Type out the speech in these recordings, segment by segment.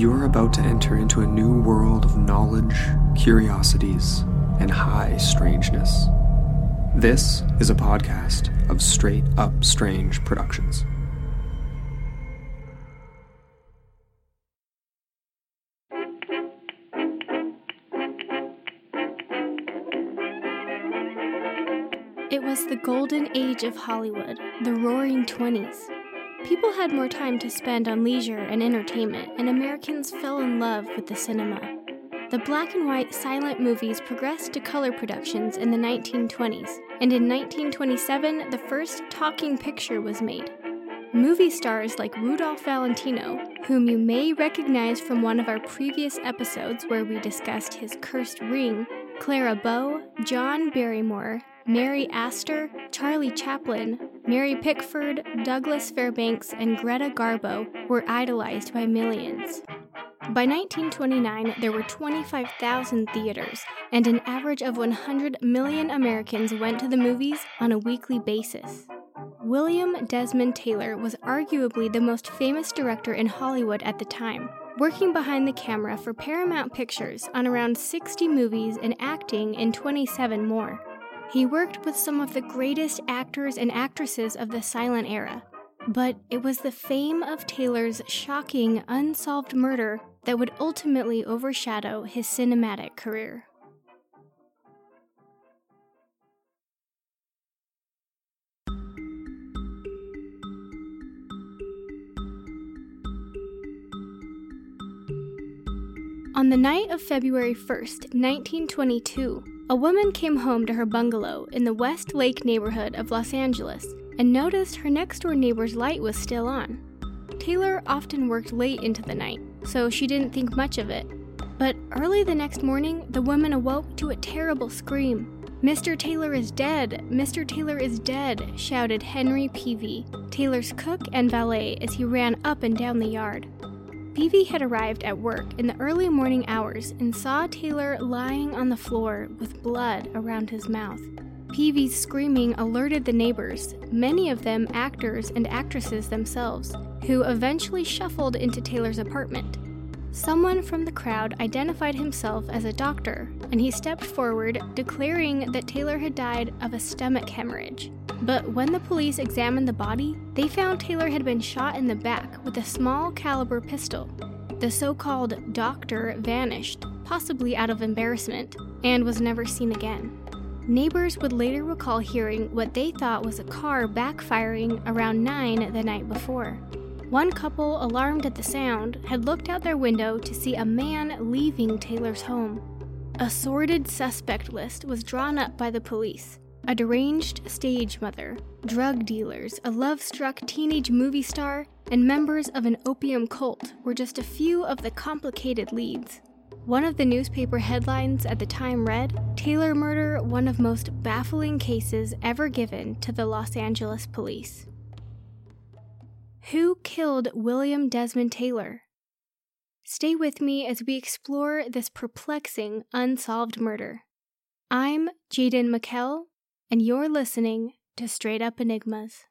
You're about to enter into a new world of knowledge, curiosities, and high strangeness. This is a podcast of Straight Up Strange Productions. It was the golden age of Hollywood, the roaring 20s. People had more time to spend on leisure and entertainment, and Americans fell in love with the cinema. The black and white silent movies progressed to color productions in the 1920s, and in 1927, the first talking picture was made. Movie stars like Rudolph Valentino, whom you may recognize from one of our previous episodes where we discussed his cursed ring, Clara Bow, John Barrymore, Mary Astor, Charlie Chaplin, Mary Pickford, Douglas Fairbanks, and Greta Garbo were idolized by millions. By 1929, there were 25,000 theaters, and an average of 100 million Americans went to the movies on a weekly basis. William Desmond Taylor was arguably the most famous director in Hollywood at the time, working behind the camera for Paramount Pictures on around 60 movies and acting in 27 more. He worked with some of the greatest actors and actresses of the silent era, but it was the fame of Taylor's shocking, unsolved murder that would ultimately overshadow his cinematic career. On the night of February 1st, 1922, a woman came home to her bungalow in the Westlake neighborhood of Los Angeles and noticed her next door neighbor's light was still on. Taylor often worked late into the night, so she didn't think much of it. But early the next morning, the woman awoke to a terrible scream. Mr. Taylor is dead! Mr. Taylor is dead! shouted Henry Peavy, Taylor's cook and valet, as he ran up and down the yard. Peavy had arrived at work in the early morning hours and saw Taylor lying on the floor with blood around his mouth. Peavy's screaming alerted the neighbors, many of them actors and actresses themselves, who eventually shuffled into Taylor's apartment. Someone from the crowd identified himself as a doctor, and he stepped forward, declaring that Taylor had died of a stomach hemorrhage. But when the police examined the body, they found Taylor had been shot in the back with a small caliber pistol. The so called doctor vanished, possibly out of embarrassment, and was never seen again. Neighbors would later recall hearing what they thought was a car backfiring around 9 the night before. One couple, alarmed at the sound, had looked out their window to see a man leaving Taylor's home. A sordid suspect list was drawn up by the police, a deranged stage mother, drug dealers, a love struck teenage movie star, and members of an opium cult were just a few of the complicated leads. One of the newspaper headlines at the time read Taylor murder, one of most baffling cases ever given to the Los Angeles police. Who killed William Desmond Taylor? Stay with me as we explore this perplexing, unsolved murder. I'm Jaden McKell, and you're listening to Straight Up Enigmas.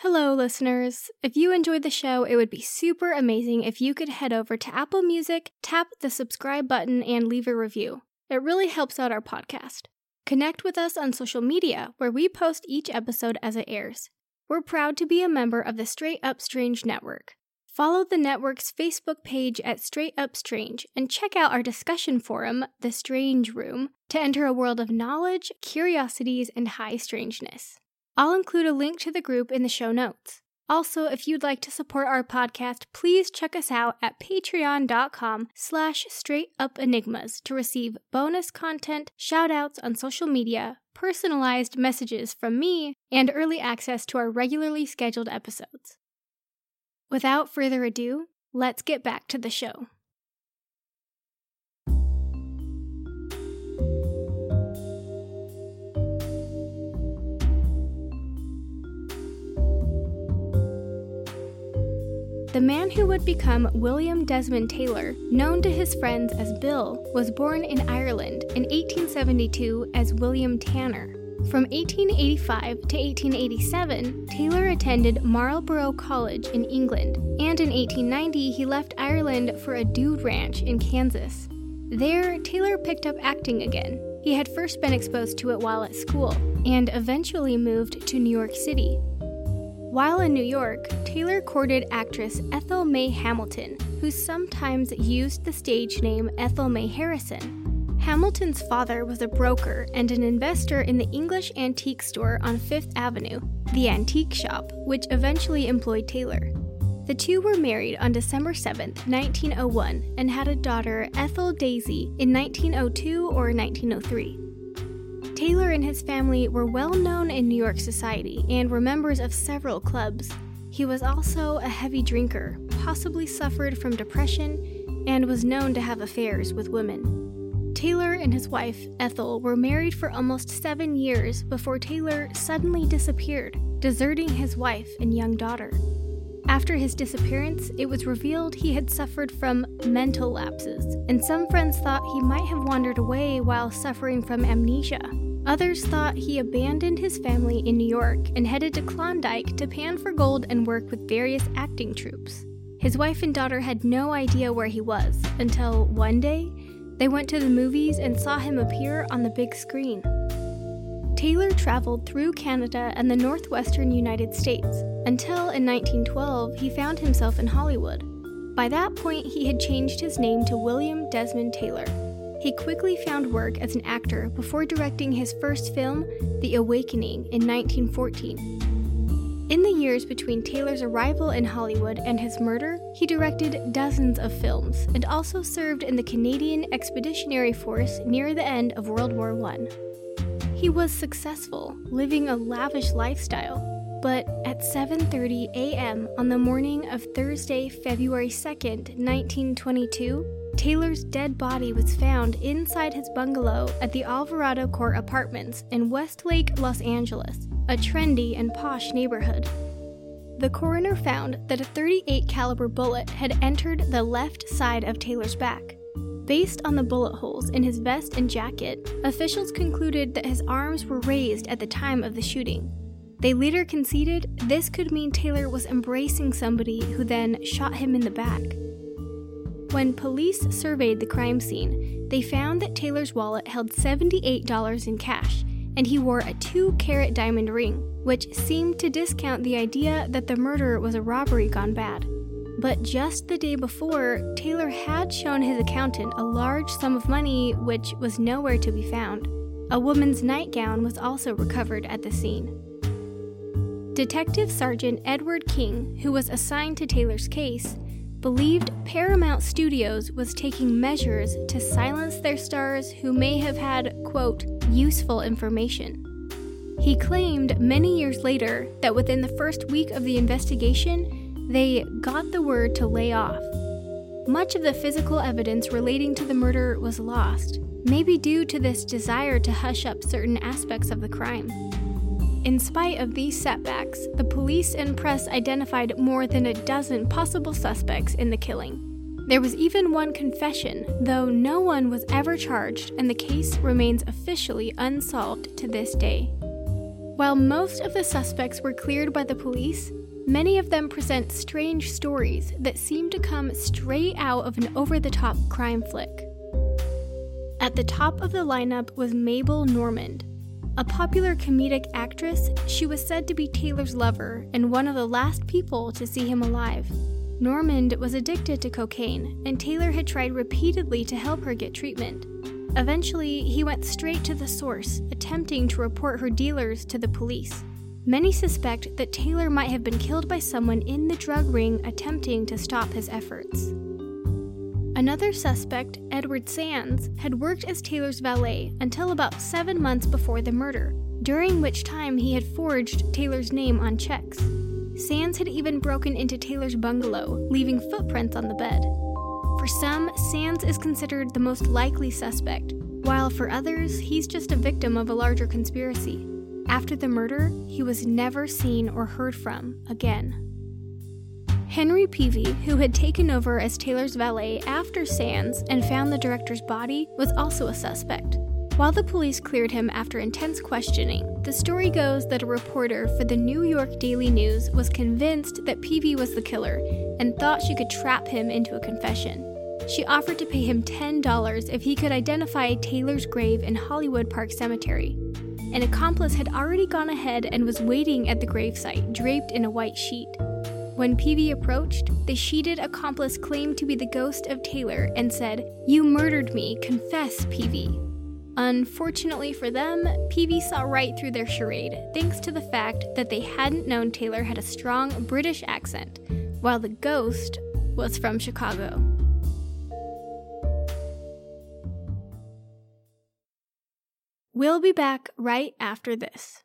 Hello, listeners. If you enjoyed the show, it would be super amazing if you could head over to Apple Music, tap the subscribe button, and leave a review. It really helps out our podcast. Connect with us on social media, where we post each episode as it airs. We're proud to be a member of the Straight Up Strange Network. Follow the network's Facebook page at Straight Up Strange and check out our discussion forum, The Strange Room, to enter a world of knowledge, curiosities, and high strangeness. I'll include a link to the group in the show notes. Also, if you'd like to support our podcast, please check us out at patreon.com slash straightupenigmas to receive bonus content, shoutouts on social media, personalized messages from me, and early access to our regularly scheduled episodes. Without further ado, Let's get back to the show. The man who would become William Desmond Taylor, known to his friends as Bill, was born in Ireland in 1872 as William Tanner. From 1885 to 1887, Taylor attended Marlborough College in England, and in 1890 he left Ireland for a dude ranch in Kansas. There, Taylor picked up acting again. He had first been exposed to it while at school, and eventually moved to New York City, while in New York, Taylor courted actress Ethel May Hamilton, who sometimes used the stage name Ethel May Harrison. Hamilton's father was a broker and an investor in the English antique store on Fifth Avenue, the Antique Shop, which eventually employed Taylor. The two were married on December 7, 1901, and had a daughter, Ethel Daisy, in 1902 or 1903. Taylor and his family were well known in New York society and were members of several clubs. He was also a heavy drinker, possibly suffered from depression, and was known to have affairs with women. Taylor and his wife, Ethel, were married for almost seven years before Taylor suddenly disappeared, deserting his wife and young daughter. After his disappearance, it was revealed he had suffered from mental lapses, and some friends thought he might have wandered away while suffering from amnesia. Others thought he abandoned his family in New York and headed to Klondike to pan for gold and work with various acting troupes. His wife and daughter had no idea where he was until one day they went to the movies and saw him appear on the big screen. Taylor traveled through Canada and the northwestern United States until in 1912 he found himself in Hollywood. By that point, he had changed his name to William Desmond Taylor he quickly found work as an actor before directing his first film, The Awakening, in 1914. In the years between Taylor's arrival in Hollywood and his murder, he directed dozens of films and also served in the Canadian Expeditionary Force near the end of World War I. He was successful, living a lavish lifestyle, but at 7:30 a.m. on the morning of Thursday, February 2nd, 1922, Taylor's dead body was found inside his bungalow at the Alvarado Court Apartments in Westlake, Los Angeles, a trendy and posh neighborhood. The coroner found that a 38 caliber bullet had entered the left side of Taylor's back. Based on the bullet holes in his vest and jacket, officials concluded that his arms were raised at the time of the shooting. They later conceded this could mean Taylor was embracing somebody who then shot him in the back. When police surveyed the crime scene, they found that Taylor's wallet held $78 in cash, and he wore a two carat diamond ring, which seemed to discount the idea that the murder was a robbery gone bad. But just the day before, Taylor had shown his accountant a large sum of money which was nowhere to be found. A woman's nightgown was also recovered at the scene. Detective Sergeant Edward King, who was assigned to Taylor's case, believed Paramount Studios was taking measures to silence their stars who may have had, quote, useful information. He claimed many years later that within the first week of the investigation, they got the word to lay off. Much of the physical evidence relating to the murder was lost, maybe due to this desire to hush up certain aspects of the crime. In spite of these setbacks, the police and press identified more than a dozen possible suspects in the killing. There was even one confession, though no one was ever charged, and the case remains officially unsolved to this day. While most of the suspects were cleared by the police, many of them present strange stories that seem to come straight out of an over the top crime flick. At the top of the lineup was Mabel Normand, a popular comedic actress, she was said to be Taylor's lover and one of the last people to see him alive. Normand was addicted to cocaine, and Taylor had tried repeatedly to help her get treatment. Eventually, he went straight to the source, attempting to report her dealers to the police. Many suspect that Taylor might have been killed by someone in the drug ring attempting to stop his efforts. Another suspect, Edward Sands, had worked as Taylor's valet until about seven months before the murder, during which time he had forged Taylor's name on checks. Sands had even broken into Taylor's bungalow, leaving footprints on the bed. For some, Sands is considered the most likely suspect, while for others, he's just a victim of a larger conspiracy. After the murder, he was never seen or heard from again. Henry Peavy, who had taken over as Taylor's valet after Sands and found the director's body, was also a suspect. While the police cleared him after intense questioning, the story goes that a reporter for the New York Daily News was convinced that Peavy was the killer and thought she could trap him into a confession. She offered to pay him $10 if he could identify Taylor's grave in Hollywood Park Cemetery. An accomplice had already gone ahead and was waiting at the gravesite, draped in a white sheet. When Peavy approached, the sheeted accomplice claimed to be the ghost of Taylor and said, You murdered me, confess, Peavy. Unfortunately for them, Peavy saw right through their charade, thanks to the fact that they hadn't known Taylor had a strong British accent, while the ghost was from Chicago. We'll be back right after this.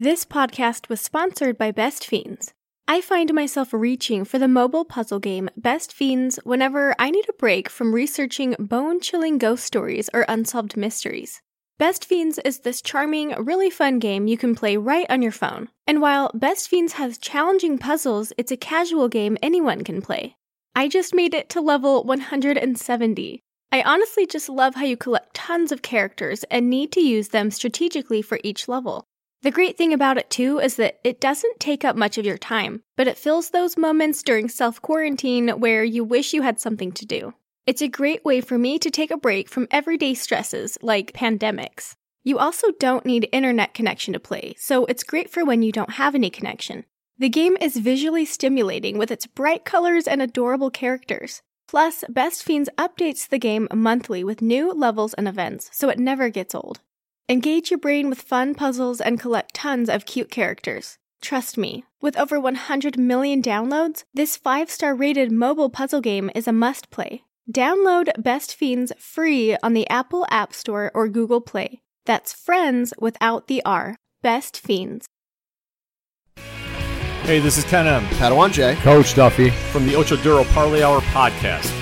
This podcast was sponsored by Best Fiends. I find myself reaching for the mobile puzzle game Best Fiends whenever I need a break from researching bone chilling ghost stories or unsolved mysteries. Best Fiends is this charming, really fun game you can play right on your phone. And while Best Fiends has challenging puzzles, it's a casual game anyone can play. I just made it to level 170. I honestly just love how you collect tons of characters and need to use them strategically for each level. The great thing about it too is that it doesn't take up much of your time, but it fills those moments during self quarantine where you wish you had something to do. It's a great way for me to take a break from everyday stresses like pandemics. You also don't need internet connection to play, so it's great for when you don't have any connection. The game is visually stimulating with its bright colors and adorable characters. Plus, Best Fiends updates the game monthly with new levels and events, so it never gets old. Engage your brain with fun puzzles and collect tons of cute characters. Trust me, with over 100 million downloads, this 5 star rated mobile puzzle game is a must play. Download Best Fiends free on the Apple App Store or Google Play. That's friends without the R. Best Fiends. Hey, this is Ken M. Padawan J. Coach Duffy. from the Ocho Duro Parlay Hour podcast.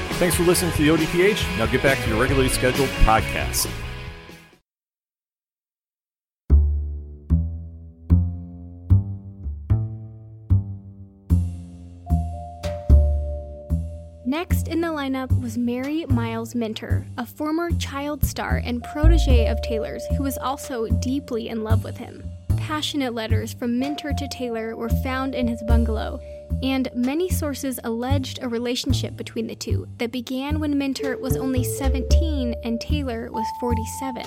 Thanks for listening to the ODPH. Now get back to your regularly scheduled podcast. Next in the lineup was Mary Miles Minter, a former child star and protege of Taylor's who was also deeply in love with him. Passionate letters from Minter to Taylor were found in his bungalow, and many sources alleged a relationship between the two that began when Minter was only 17 and Taylor was 47.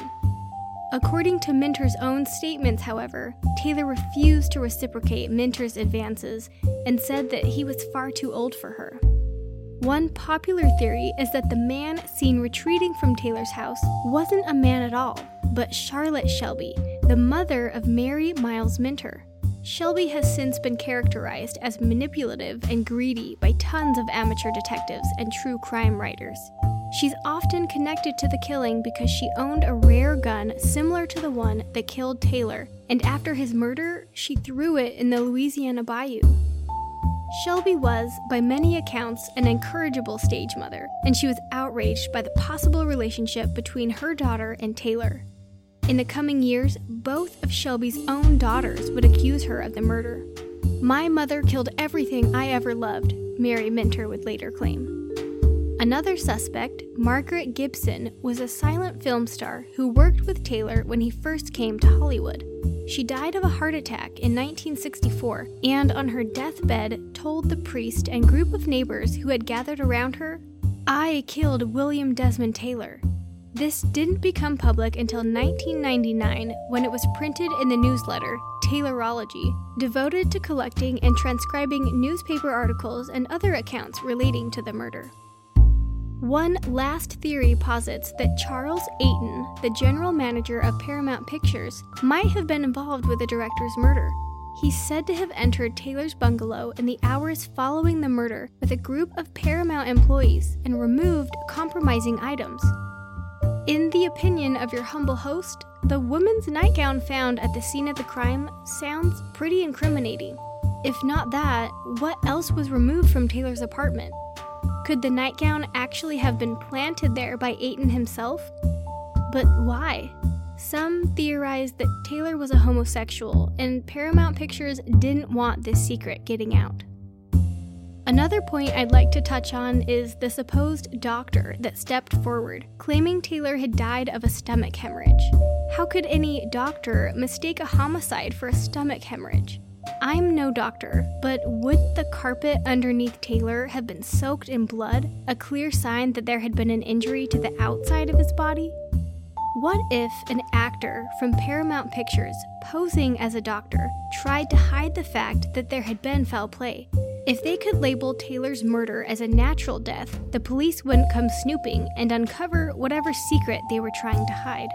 According to Minter's own statements, however, Taylor refused to reciprocate Minter's advances and said that he was far too old for her. One popular theory is that the man seen retreating from Taylor's house wasn't a man at all, but Charlotte Shelby, the mother of Mary Miles Minter. Shelby has since been characterized as manipulative and greedy by tons of amateur detectives and true crime writers. She's often connected to the killing because she owned a rare gun similar to the one that killed Taylor, and after his murder, she threw it in the Louisiana bayou. Shelby was, by many accounts, an incorrigible stage mother, and she was outraged by the possible relationship between her daughter and Taylor. In the coming years, both of Shelby's own daughters would accuse her of the murder. My mother killed everything I ever loved, Mary Minter would later claim. Another suspect, Margaret Gibson, was a silent film star who worked with Taylor when he first came to Hollywood. She died of a heart attack in 1964 and, on her deathbed, told the priest and group of neighbors who had gathered around her, I killed William Desmond Taylor. This didn't become public until 1999 when it was printed in the newsletter Taylorology, devoted to collecting and transcribing newspaper articles and other accounts relating to the murder. One last theory posits that Charles Eyton, the general manager of Paramount Pictures, might have been involved with the director's murder. He's said to have entered Taylor's bungalow in the hours following the murder with a group of Paramount employees and removed compromising items. In the opinion of your humble host, the woman's nightgown found at the scene of the crime sounds pretty incriminating. If not that, what else was removed from Taylor's apartment? Could the nightgown actually have been planted there by Eyton himself? But why? Some theorize that Taylor was a homosexual and Paramount Pictures didn't want this secret getting out. Another point I'd like to touch on is the supposed doctor that stepped forward, claiming Taylor had died of a stomach hemorrhage. How could any doctor mistake a homicide for a stomach hemorrhage? I'm no doctor, but would the carpet underneath Taylor have been soaked in blood, a clear sign that there had been an injury to the outside of his body? What if an actor from Paramount Pictures, posing as a doctor, tried to hide the fact that there had been foul play? If they could label Taylor's murder as a natural death, the police wouldn't come snooping and uncover whatever secret they were trying to hide.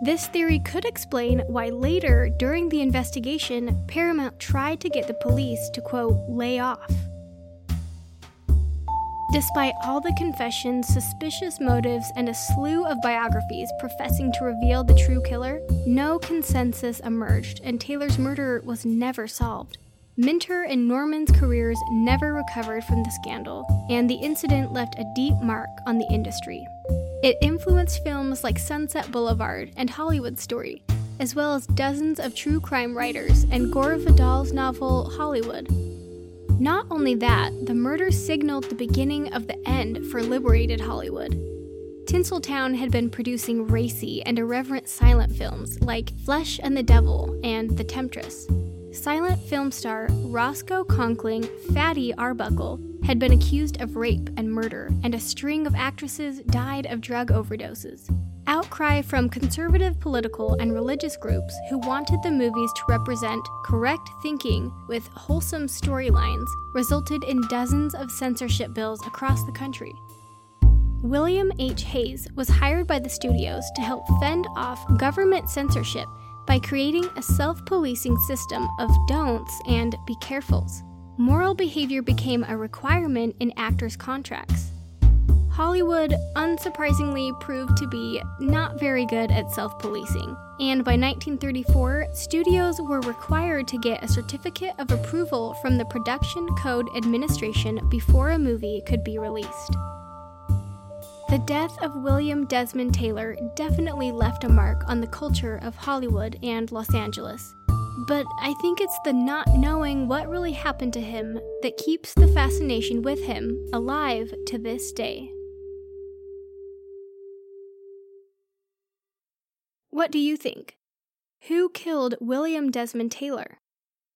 This theory could explain why later, during the investigation, Paramount tried to get the police to, quote, lay off. Despite all the confessions, suspicious motives, and a slew of biographies professing to reveal the true killer, no consensus emerged, and Taylor's murder was never solved. Minter and Normand's careers never recovered from the scandal, and the incident left a deep mark on the industry. It influenced films like Sunset Boulevard and Hollywood Story, as well as dozens of true crime writers and Gore Vidal's novel Hollywood. Not only that, the murder signaled the beginning of the end for liberated Hollywood. Tinseltown had been producing racy and irreverent silent films like Flesh and the Devil and The Temptress. Silent film star Roscoe Conkling Fatty Arbuckle had been accused of rape and murder, and a string of actresses died of drug overdoses. Outcry from conservative political and religious groups who wanted the movies to represent correct thinking with wholesome storylines resulted in dozens of censorship bills across the country. William H. Hays was hired by the studios to help fend off government censorship by creating a self policing system of don'ts and be carefuls. Moral behavior became a requirement in actors' contracts. Hollywood, unsurprisingly, proved to be not very good at self policing, and by 1934, studios were required to get a certificate of approval from the Production Code Administration before a movie could be released. The death of William Desmond Taylor definitely left a mark on the culture of Hollywood and Los Angeles. But I think it's the not knowing what really happened to him that keeps the fascination with him alive to this day. What do you think? Who killed William Desmond Taylor?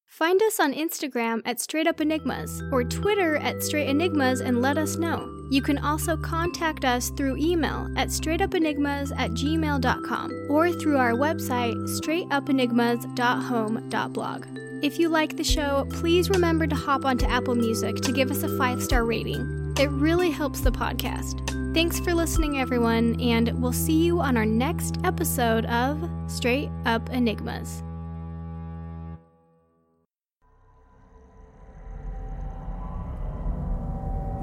Find us on Instagram at Straight Up Enigmas or Twitter at Straight Enigmas and let us know. You can also contact us through email at straightupenigmas at gmail.com or through our website, straightupenigmas.home.blog. If you like the show, please remember to hop onto Apple Music to give us a five star rating. It really helps the podcast. Thanks for listening, everyone, and we'll see you on our next episode of Straight Up Enigmas.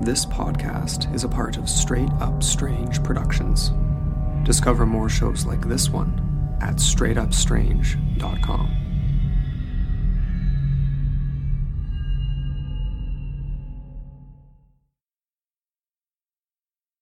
This podcast is a part of Straight Up Strange Productions. Discover more shows like this one at straightupstrange.com.